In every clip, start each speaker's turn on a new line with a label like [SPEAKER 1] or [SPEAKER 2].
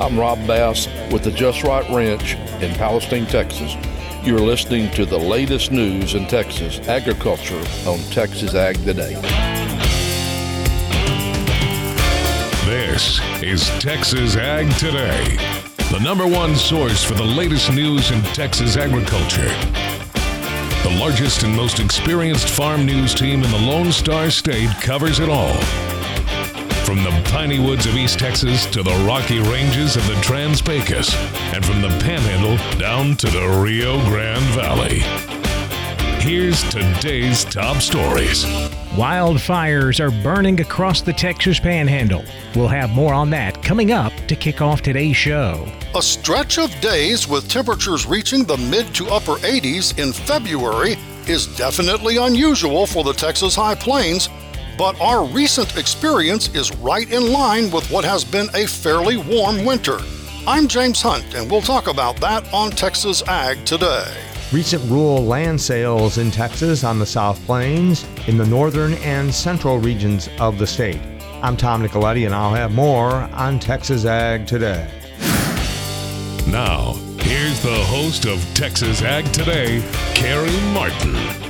[SPEAKER 1] I'm Rob Bass with the Just Right Ranch in Palestine, Texas. You're listening to the latest news in Texas agriculture on Texas Ag Today.
[SPEAKER 2] This is Texas Ag Today, the number one source for the latest news in Texas agriculture. The largest and most experienced farm news team in the Lone Star State covers it all from the piney woods of East Texas to the rocky ranges of the Trans Pecos, and from the Panhandle down to the Rio Grande Valley. Here's today's top stories.
[SPEAKER 3] Wildfires are burning across the Texas Panhandle. We'll have more on that coming up to kick off today's show.
[SPEAKER 4] A stretch of days with temperatures reaching the mid to upper 80s in February is definitely unusual for the Texas High Plains but our recent experience is right in line with what has been a fairly warm winter. I'm James Hunt, and we'll talk about that on Texas Ag today.
[SPEAKER 5] Recent rural land sales in Texas on the South Plains, in the northern and central regions of the state. I'm Tom Nicoletti, and I'll have more on Texas Ag today.
[SPEAKER 2] Now, here's the host of Texas Ag Today, Carey Martin.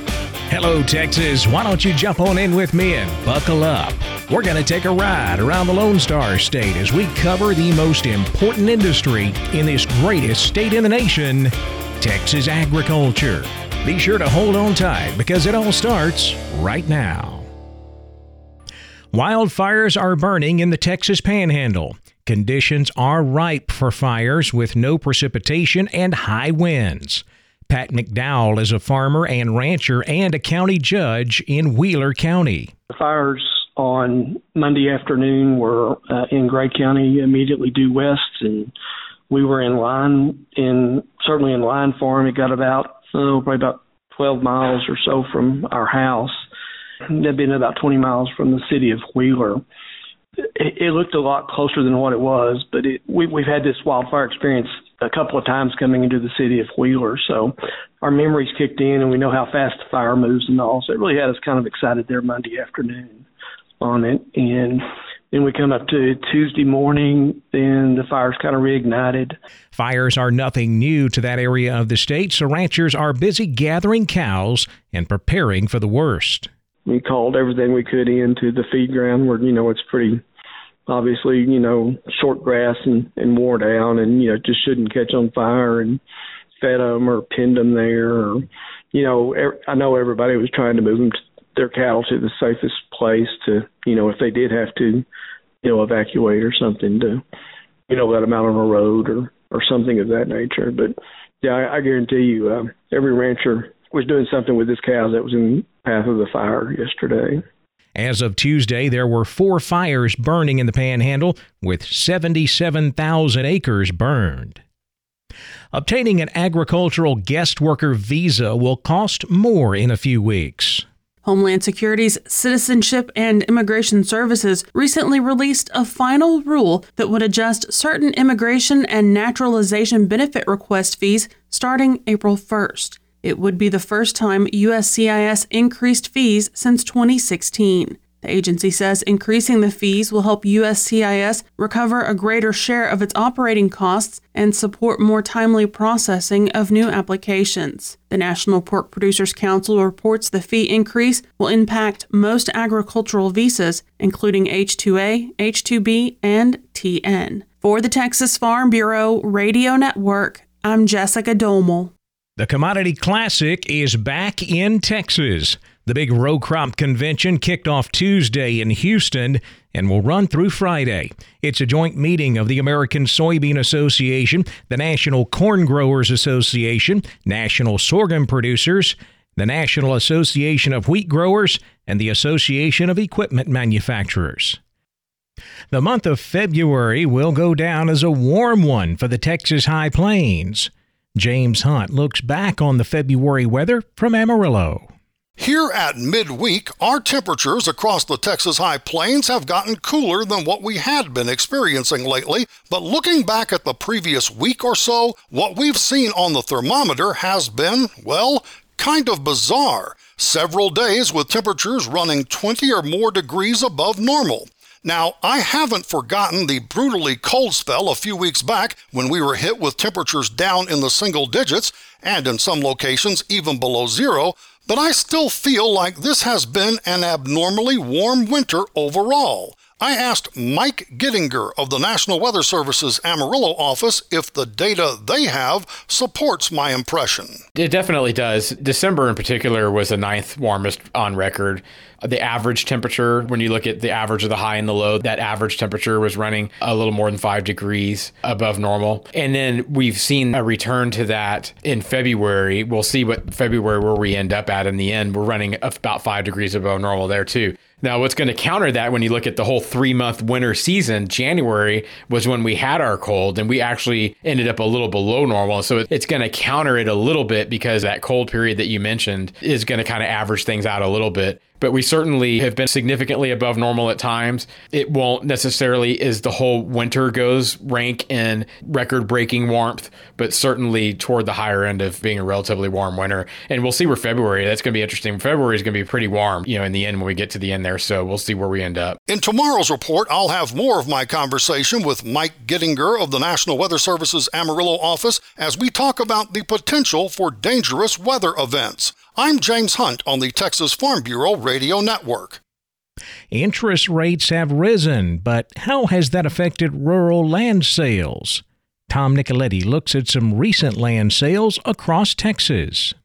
[SPEAKER 3] Hello, Texas. Why don't you jump on in with me and buckle up? We're going to take a ride around the Lone Star State as we cover the most important industry in this greatest state in the nation Texas agriculture. Be sure to hold on tight because it all starts right now. Wildfires are burning in the Texas Panhandle. Conditions are ripe for fires with no precipitation and high winds. Pat McDowell is a farmer and rancher and a county judge in Wheeler County.
[SPEAKER 6] The fires on Monday afternoon were uh, in Gray County, immediately due west, and we were in line, in certainly in line for them. It got about oh, probably about 12 miles or so from our house. They'd been about 20 miles from the city of Wheeler. It, it looked a lot closer than what it was, but it, we, we've had this wildfire experience a couple of times coming into the city of Wheeler. So our memories kicked in and we know how fast the fire moves and all. So it really had us kind of excited there Monday afternoon on it. And then we come up to Tuesday morning, then the fire's kind of reignited.
[SPEAKER 3] Fires are nothing new to that area of the state, so ranchers are busy gathering cows and preparing for the worst.
[SPEAKER 6] We called everything we could into the feed ground where, you know, it's pretty obviously, you know, short grass and, and wore down and, you know, just shouldn't catch on fire and fed them or pinned them there. Or, you know, er, I know everybody was trying to move them to their cattle to the safest place to, you know, if they did have to, you know, evacuate or something to, you know, let them out on a road or, or something of that nature. But yeah, I, I guarantee you, uh, every rancher was doing something with his cows that was in path of the fire yesterday.
[SPEAKER 3] As of Tuesday, there were four fires burning in the panhandle, with 77,000 acres burned. Obtaining an agricultural guest worker visa will cost more in a few weeks.
[SPEAKER 7] Homeland Security's Citizenship and Immigration Services recently released a final rule that would adjust certain immigration and naturalization benefit request fees starting April 1st. It would be the first time USCIS increased fees since 2016. The agency says increasing the fees will help USCIS recover a greater share of its operating costs and support more timely processing of new applications. The National Pork Producers Council reports the fee increase will impact most agricultural visas, including H2A, H2B, and TN. For the Texas Farm Bureau Radio Network, I'm Jessica Domel.
[SPEAKER 3] The Commodity Classic is back in Texas. The big row crop convention kicked off Tuesday in Houston and will run through Friday. It's a joint meeting of the American Soybean Association, the National Corn Growers Association, National Sorghum Producers, the National Association of Wheat Growers, and the Association of Equipment Manufacturers. The month of February will go down as a warm one for the Texas High Plains. James Hunt looks back on the February weather from Amarillo.
[SPEAKER 4] Here at midweek, our temperatures across the Texas High Plains have gotten cooler than what we had been experiencing lately, but looking back at the previous week or so, what we've seen on the thermometer has been, well, kind of bizarre. Several days with temperatures running 20 or more degrees above normal. Now, I haven't forgotten the brutally cold spell a few weeks back when we were hit with temperatures down in the single digits and in some locations even below zero, but I still feel like this has been an abnormally warm winter overall. I asked Mike Gittinger of the National Weather Service's Amarillo office if the data they have supports my impression.
[SPEAKER 8] It definitely does. December, in particular, was the ninth warmest on record. The average temperature, when you look at the average of the high and the low, that average temperature was running a little more than five degrees above normal. And then we've seen a return to that in February. We'll see what February where we end up at in the end. We're running about five degrees above normal there too. Now, what's going to counter that when you look at the whole three month winter season, January was when we had our cold and we actually ended up a little below normal. So it's going to counter it a little bit because that cold period that you mentioned is going to kind of average things out a little bit but we certainly have been significantly above normal at times. It won't necessarily, as the whole winter goes, rank in record breaking warmth, but certainly toward the higher end of being a relatively warm winter. And we'll see where February, that's going to be interesting. February is going to be pretty warm, you know, in the end when we get to the end there. So we'll see where we end up.
[SPEAKER 4] In tomorrow's report, I'll have more of my conversation with Mike Gittinger of the National Weather Service's Amarillo office as we talk about the potential for dangerous weather events. I'm James Hunt on the Texas Farm Bureau Radio Network.
[SPEAKER 3] Interest rates have risen, but how has that affected rural land sales? Tom Nicoletti looks at some recent land sales across Texas.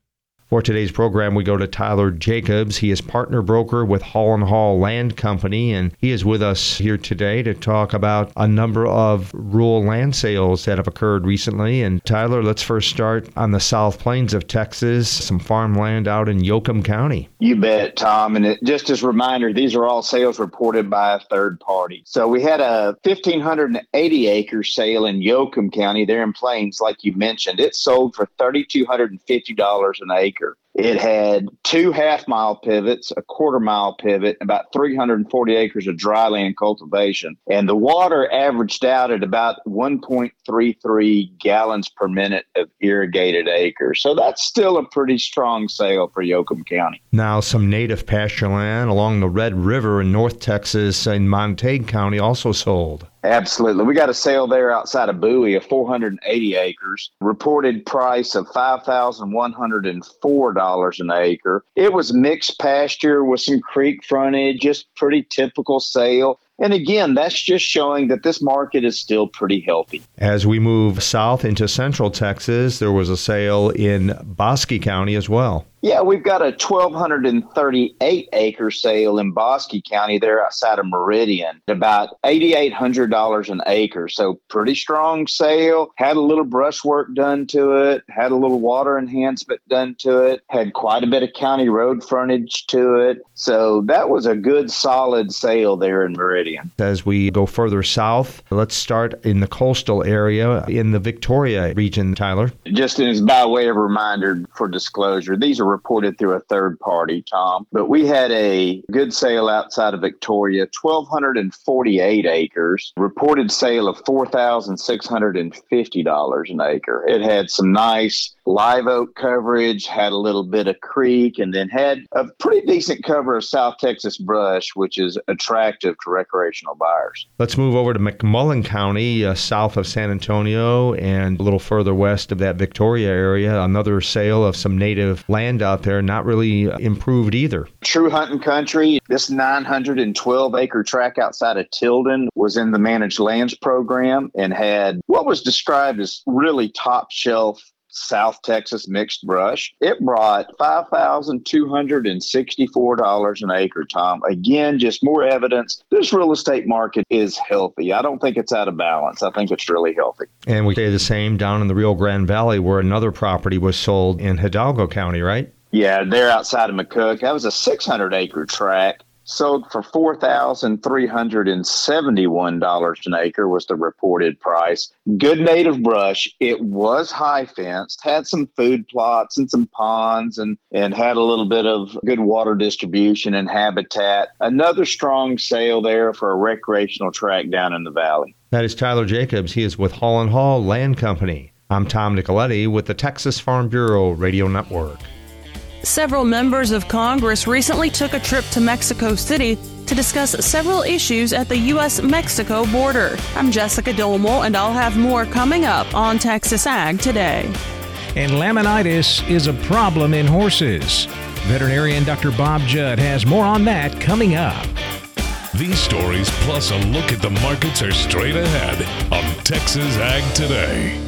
[SPEAKER 5] For today's program, we go to Tyler Jacobs. He is partner broker with Hall and Hall Land Company, and he is with us here today to talk about a number of rural land sales that have occurred recently. And Tyler, let's first start on the South Plains of Texas, some farmland out in Yoakum County.
[SPEAKER 9] You bet, Tom. And it, just as a reminder, these are all sales reported by a third party. So we had a 1,580 acre sale in Yoakum County there in Plains, like you mentioned. It sold for $3,250 an acre. It had two half mile pivots, a quarter mile pivot, about 340 acres of dry land cultivation. And the water averaged out at about 1.33 gallons per minute of irrigated acres. So that's still a pretty strong sale for Yoakum County.
[SPEAKER 5] Now, some native pasture land along the Red River in North Texas in Montague County also sold.
[SPEAKER 9] Absolutely. We got a sale there outside of Bowie of 480 acres. Reported price of $5,104 an acre. It was mixed pasture with some creek frontage, just pretty typical sale. And again, that's just showing that this market is still pretty healthy.
[SPEAKER 5] As we move south into central Texas, there was a sale in Bosque County as well.
[SPEAKER 9] Yeah, we've got a 1,238 acre sale in Bosque County there outside of Meridian, about $8,800 an acre. So, pretty strong sale. Had a little brushwork done to it, had a little water enhancement done to it, had quite a bit of county road frontage to it. So, that was a good, solid sale there in Meridian.
[SPEAKER 5] As we go further south, let's start in the coastal area in the Victoria region, Tyler.
[SPEAKER 9] Just as by way of reminder for disclosure, these are reported through a third party, Tom. But we had a good sale outside of Victoria, 1,248 acres, reported sale of $4,650 an acre. It had some nice live oak coverage, had a little bit of creek, and then had a pretty decent cover of South Texas brush, which is attractive to recreational buyers.
[SPEAKER 5] Let's move over to McMullen County, uh, south of San Antonio, and a little further west of that Victoria area. Another sale of some native land out there, not really improved either.
[SPEAKER 9] True hunting country. This 912 acre tract outside of Tilden was in the managed lands program and had what was described as really top shelf South Texas mixed brush. It brought $5,264 an acre, Tom. Again, just more evidence this real estate market is healthy. I don't think it's out of balance. I think it's really healthy.
[SPEAKER 5] And we say the same down in the Rio Grande Valley where another property was sold in Hidalgo County, right?
[SPEAKER 9] Yeah, they're outside of McCook. That was a 600 acre tract sold for four thousand three hundred and seventy-one dollars an acre was the reported price. Good native brush. It was high fenced, had some food plots and some ponds, and and had a little bit of good water distribution and habitat. Another strong sale there for a recreational tract down in the valley.
[SPEAKER 5] That is Tyler Jacobs. He is with Hall and Hall Land Company. I'm Tom Nicoletti with the Texas Farm Bureau Radio Network.
[SPEAKER 7] Several members of Congress recently took a trip to Mexico City to discuss several issues at the U.S. Mexico border. I'm Jessica Domel, and I'll have more coming up on Texas Ag today.
[SPEAKER 3] And laminitis is a problem in horses. Veterinarian Dr. Bob Judd has more on that coming up.
[SPEAKER 2] These stories, plus a look at the markets, are straight ahead on Texas Ag Today.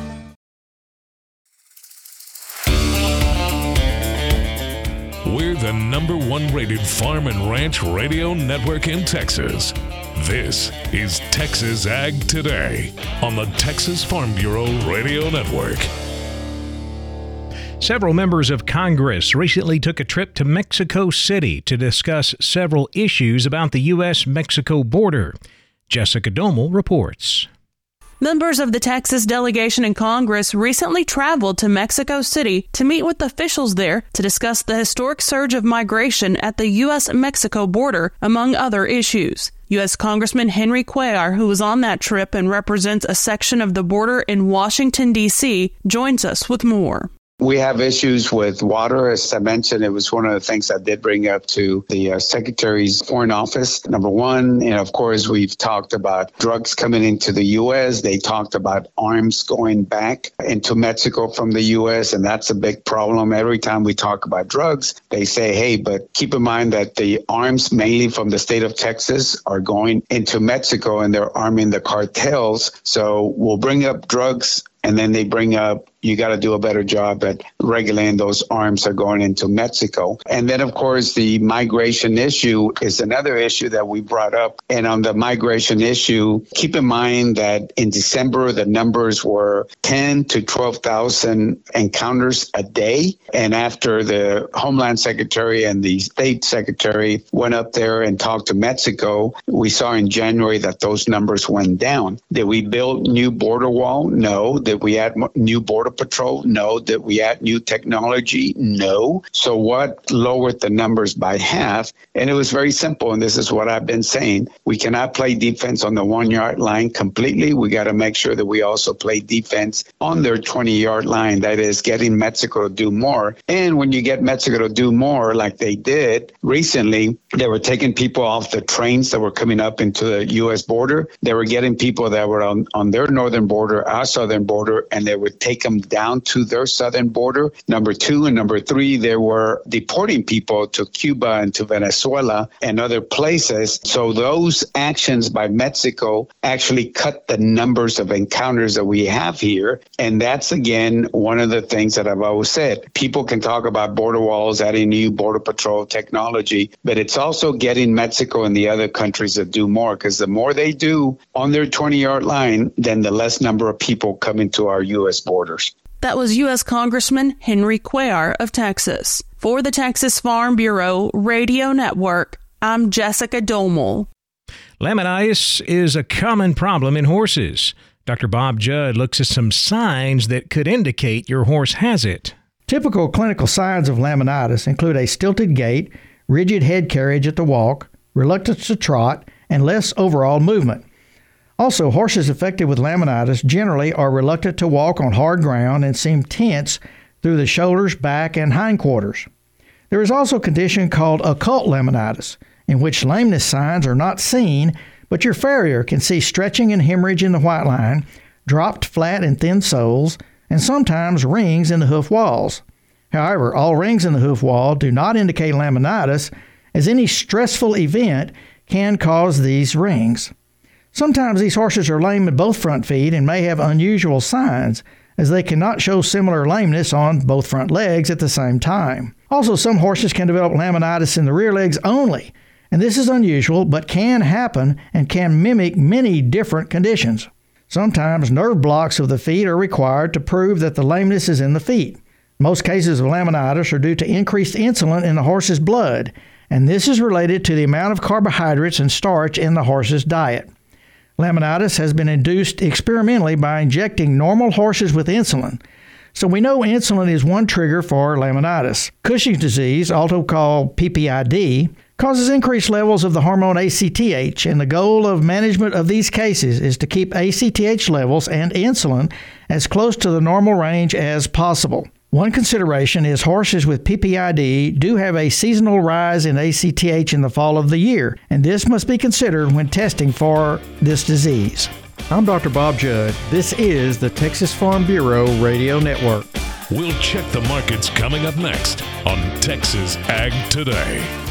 [SPEAKER 2] The number one rated farm and ranch radio network in Texas. This is Texas Ag Today on the Texas Farm Bureau Radio Network.
[SPEAKER 3] Several members of Congress recently took a trip to Mexico City to discuss several issues about the U.S. Mexico border. Jessica Domel reports.
[SPEAKER 7] Members of the Texas delegation in Congress recently traveled to Mexico City to meet with officials there to discuss the historic surge of migration at the U.S. Mexico border, among other issues. U.S. Congressman Henry Cuellar, who was on that trip and represents a section of the border in Washington, D.C., joins us with more.
[SPEAKER 10] We have issues with water. As I mentioned, it was one of the things I did bring up to the uh, Secretary's Foreign Office. Number one, and of course, we've talked about drugs coming into the U.S. They talked about arms going back into Mexico from the U.S., and that's a big problem. Every time we talk about drugs, they say, hey, but keep in mind that the arms, mainly from the state of Texas, are going into Mexico and they're arming the cartels. So we'll bring up drugs and then they bring up you got to do a better job at regulating those arms that are going into Mexico. And then, of course, the migration issue is another issue that we brought up. And on the migration issue, keep in mind that in December, the numbers were 10 to 12,000 encounters a day. And after the Homeland Secretary and the State Secretary went up there and talked to Mexico, we saw in January that those numbers went down. Did we build new border wall? No. Did we add new border Patrol? No. Did we add new technology? No. So what lowered the numbers by half? And it was very simple. And this is what I've been saying. We cannot play defense on the one yard line completely. We got to make sure that we also play defense on their 20 yard line. That is getting Mexico to do more. And when you get Mexico to do more, like they did recently, they were taking people off the trains that were coming up into the U.S. border. They were getting people that were on, on their northern border, our southern border, and they would take them down to their southern border. Number two and number three, they were deporting people to Cuba and to Venezuela and other places. So those actions by Mexico actually cut the numbers of encounters that we have here. And that's again one of the things that I've always said. People can talk about border walls, adding new border patrol technology, but it's also getting Mexico and the other countries to do more because the more they do on their 20 yard line, then the less number of people coming to our U.S. borders.
[SPEAKER 7] That was U.S. Congressman Henry Cuellar of Texas. For the Texas Farm Bureau Radio Network, I'm Jessica Domel.
[SPEAKER 3] Laminitis is a common problem in horses. Dr. Bob Judd looks at some signs that could indicate your horse has it.
[SPEAKER 11] Typical clinical signs of laminitis include a stilted gait, rigid head carriage at the walk, reluctance to trot, and less overall movement. Also, horses affected with laminitis generally are reluctant to walk on hard ground and seem tense through the shoulders, back, and hindquarters. There is also a condition called occult laminitis, in which lameness signs are not seen, but your farrier can see stretching and hemorrhage in the white line, dropped flat and thin soles, and sometimes rings in the hoof walls. However, all rings in the hoof wall do not indicate laminitis, as any stressful event can cause these rings. Sometimes these horses are lame in both front feet and may have unusual signs, as they cannot show similar lameness on both front legs at the same time. Also, some horses can develop laminitis in the rear legs only, and this is unusual but can happen and can mimic many different conditions. Sometimes nerve blocks of the feet are required to prove that the lameness is in the feet. Most cases of laminitis are due to increased insulin in the horse's blood, and this is related to the amount of carbohydrates and starch in the horse's diet. Laminitis has been induced experimentally by injecting normal horses with insulin. So we know insulin is one trigger for laminitis. Cushing's disease, also called PPID, causes increased levels of the hormone ACTH, and the goal of management of these cases is to keep ACTH levels and insulin as close to the normal range as possible. One consideration is horses with PPID do have a seasonal rise in ACTH in the fall of the year, and this must be considered when testing for this disease. I'm Dr. Bob Judd. This is the Texas Farm Bureau Radio Network.
[SPEAKER 2] We'll check the markets coming up next on Texas Ag Today.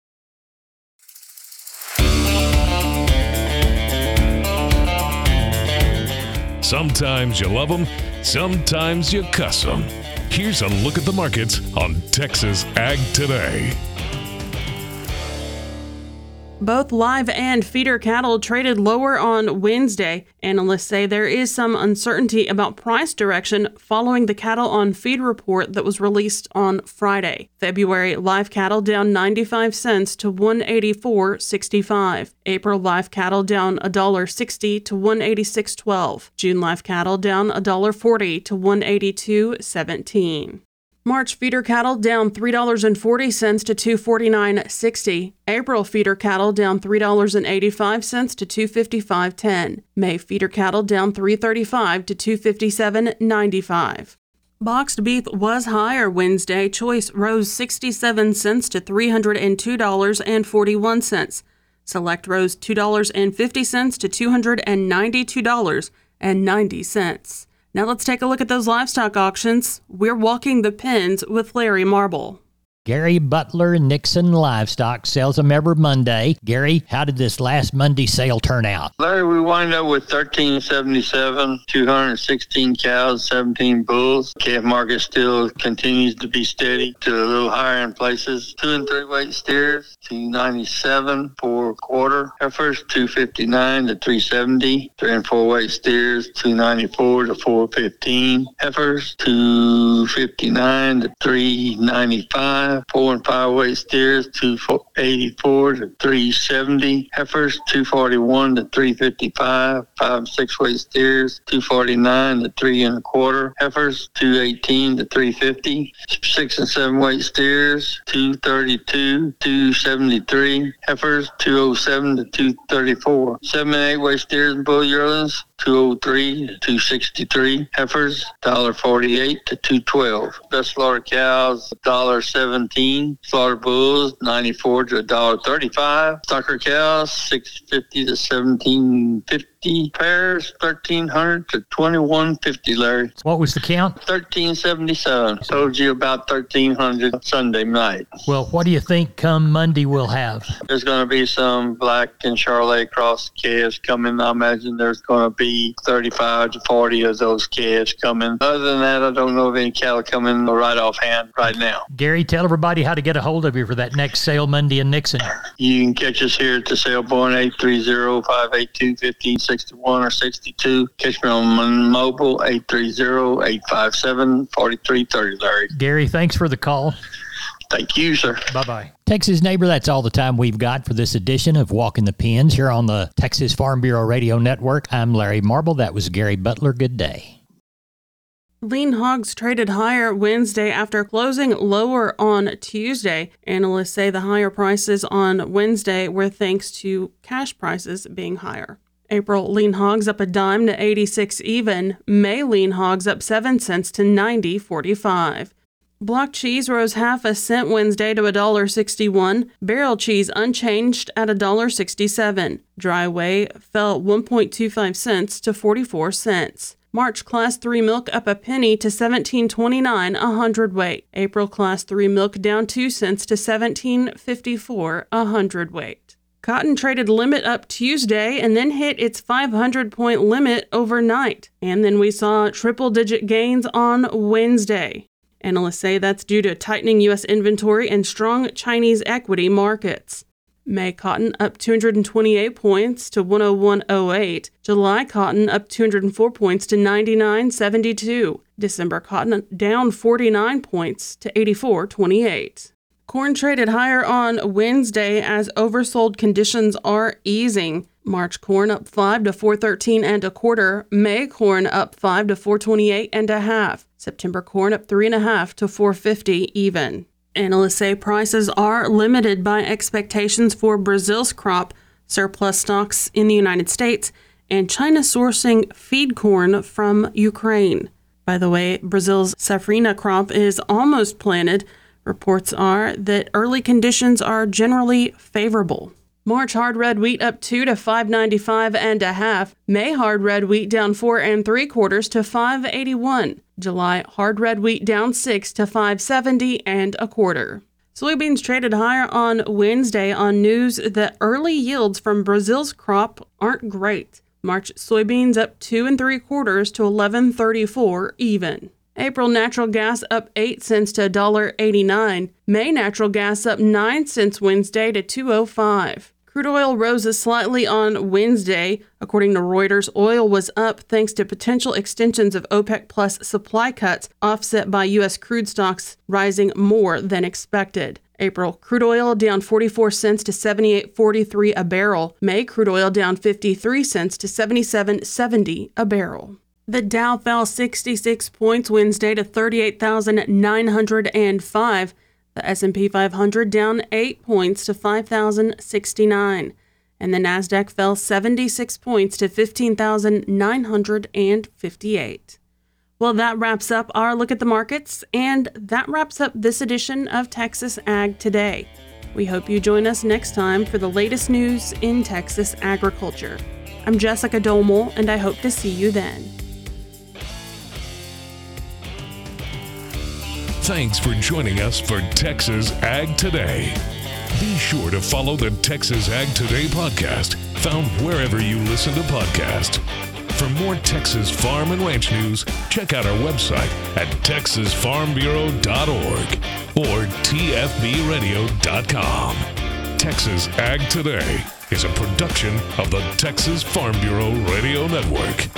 [SPEAKER 2] Sometimes you love them, sometimes you cuss them. Here's a look at the markets on Texas Ag Today.
[SPEAKER 7] Both live and feeder cattle traded lower on Wednesday. Analysts say there is some uncertainty about price direction following the cattle on feed report that was released on Friday. February live cattle down 95 cents to 184.65. April live cattle down $1.60 to 186.12. June live cattle down $1.40 to 182.17. March feeder cattle down $3.40 to 249.60. April feeder cattle down $3.85 to 255.10. May feeder cattle down 335 to 257.95. Boxed beef was higher Wednesday. Choice rose 67 cents to $302.41. Select rose $2.50 to $292.90. Now let's take a look at those livestock auctions. We're walking the pens with Larry Marble.
[SPEAKER 12] Gary Butler Nixon Livestock sells them every Monday. Gary, how did this last Monday sale turn out?
[SPEAKER 13] Larry, we wind up with 1377, 216 cows, 17 bulls. Calf market still continues to be steady to a little higher in places. Two and three weight steers, 297 for quarter. Heifers, 259 to 370. Three and four weight steers, 294 to 415. Heifers, 259 to 395 four and five weight steers, 284 to 370. Heifers, 241 to 355. Five and six weight steers, 249 to three and a quarter. Heifers, 218 to 350. Six and oh seven weight steers, 232, 273. Heifers, 207 to 234. Seven and eight weight steers and bull yearlings, 203 to 263. Heifers, $1.48 to 212. Best slaughter cows, $1.17. Slaughter bulls, 94 to $1.35. Stocker cows, 650 to 1750. Pairs, 1300 to 2150, Larry.
[SPEAKER 12] What was the count?
[SPEAKER 13] 1377. Told you about 1300 Sunday night.
[SPEAKER 12] Well, what do you think come Monday we'll have?
[SPEAKER 13] There's going to be some black and Charolais cross calves coming. I imagine there's going to be 35 to 40 of those calves coming. Other than that, I don't know of any cattle coming right offhand right now.
[SPEAKER 12] Gary, tell everybody how to get a hold of you for that next sale Monday in Nixon.
[SPEAKER 13] You can catch us here at the sale point 830 582 1561 or 62. Catch me on mobile 830 857 4330, Larry.
[SPEAKER 12] Gary, thanks for the call.
[SPEAKER 13] Thank you, sir.
[SPEAKER 12] Bye bye. Texas neighbor, that's all the time we've got for this edition of Walking the Pens here on the Texas Farm Bureau Radio Network. I'm Larry Marble. That was Gary Butler. Good day.
[SPEAKER 7] Lean hogs traded higher Wednesday after closing lower on Tuesday. Analysts say the higher prices on Wednesday were thanks to cash prices being higher. April lean hogs up a dime to 86 even. May lean hogs up 7 cents to 90.45. Block cheese rose half a cent Wednesday to $1.61. Barrel cheese unchanged at $1.67. Dry whey fell 1.25 cents to 44 cents. March Class 3 milk up a penny to 17.29 a hundredweight. April Class 3 milk down 2 cents to 17.54 a hundredweight. Cotton traded limit up Tuesday and then hit its 500 point limit overnight. And then we saw triple digit gains on Wednesday. Analysts say that's due to tightening U.S. inventory and strong Chinese equity markets. May cotton up 228 points to 101.08. July cotton up 204 points to 99.72. December cotton down 49 points to 84.28. Corn traded higher on Wednesday as oversold conditions are easing. March corn up 5 to 413 and a quarter. May corn up 5 to 428 and a half. September corn up 3.5 to 450 even. Analysts say prices are limited by expectations for Brazil's crop, surplus stocks in the United States, and China sourcing feed corn from Ukraine. By the way, Brazil's safrinha crop is almost planted. Reports are that early conditions are generally favorable. March hard red wheat up 2 to 595 and a half. May hard red wheat down 4 and 3 quarters to 581. July hard red wheat down 6 to 570 and a quarter. Soybeans traded higher on Wednesday on news that early yields from Brazil's crop aren't great. March soybeans up 2 and 3 quarters to 1134 even. April natural gas up 8 cents to $1.89. May natural gas up 9 cents Wednesday to 205. Crude oil rose slightly on Wednesday. According to Reuters, oil was up thanks to potential extensions of OPEC Plus supply cuts, offset by U.S. crude stocks rising more than expected. April crude oil down 44 cents to 78.43 a barrel. May crude oil down 53 cents to 77.70 a barrel. The Dow fell 66 points Wednesday to 38,905. The S&P 500 down 8 points to 5069 and the Nasdaq fell 76 points to 15,958. Well, that wraps up our look at the markets and that wraps up this edition of Texas Ag Today. We hope you join us next time for the latest news in Texas agriculture. I'm Jessica Domel and I hope to see you then.
[SPEAKER 2] Thanks for joining us for Texas Ag Today. Be sure to follow the Texas Ag Today podcast, found wherever you listen to podcasts. For more Texas farm and ranch news, check out our website at texasfarmbureau.org or tfbradio.com. Texas Ag Today is a production of the Texas Farm Bureau Radio Network.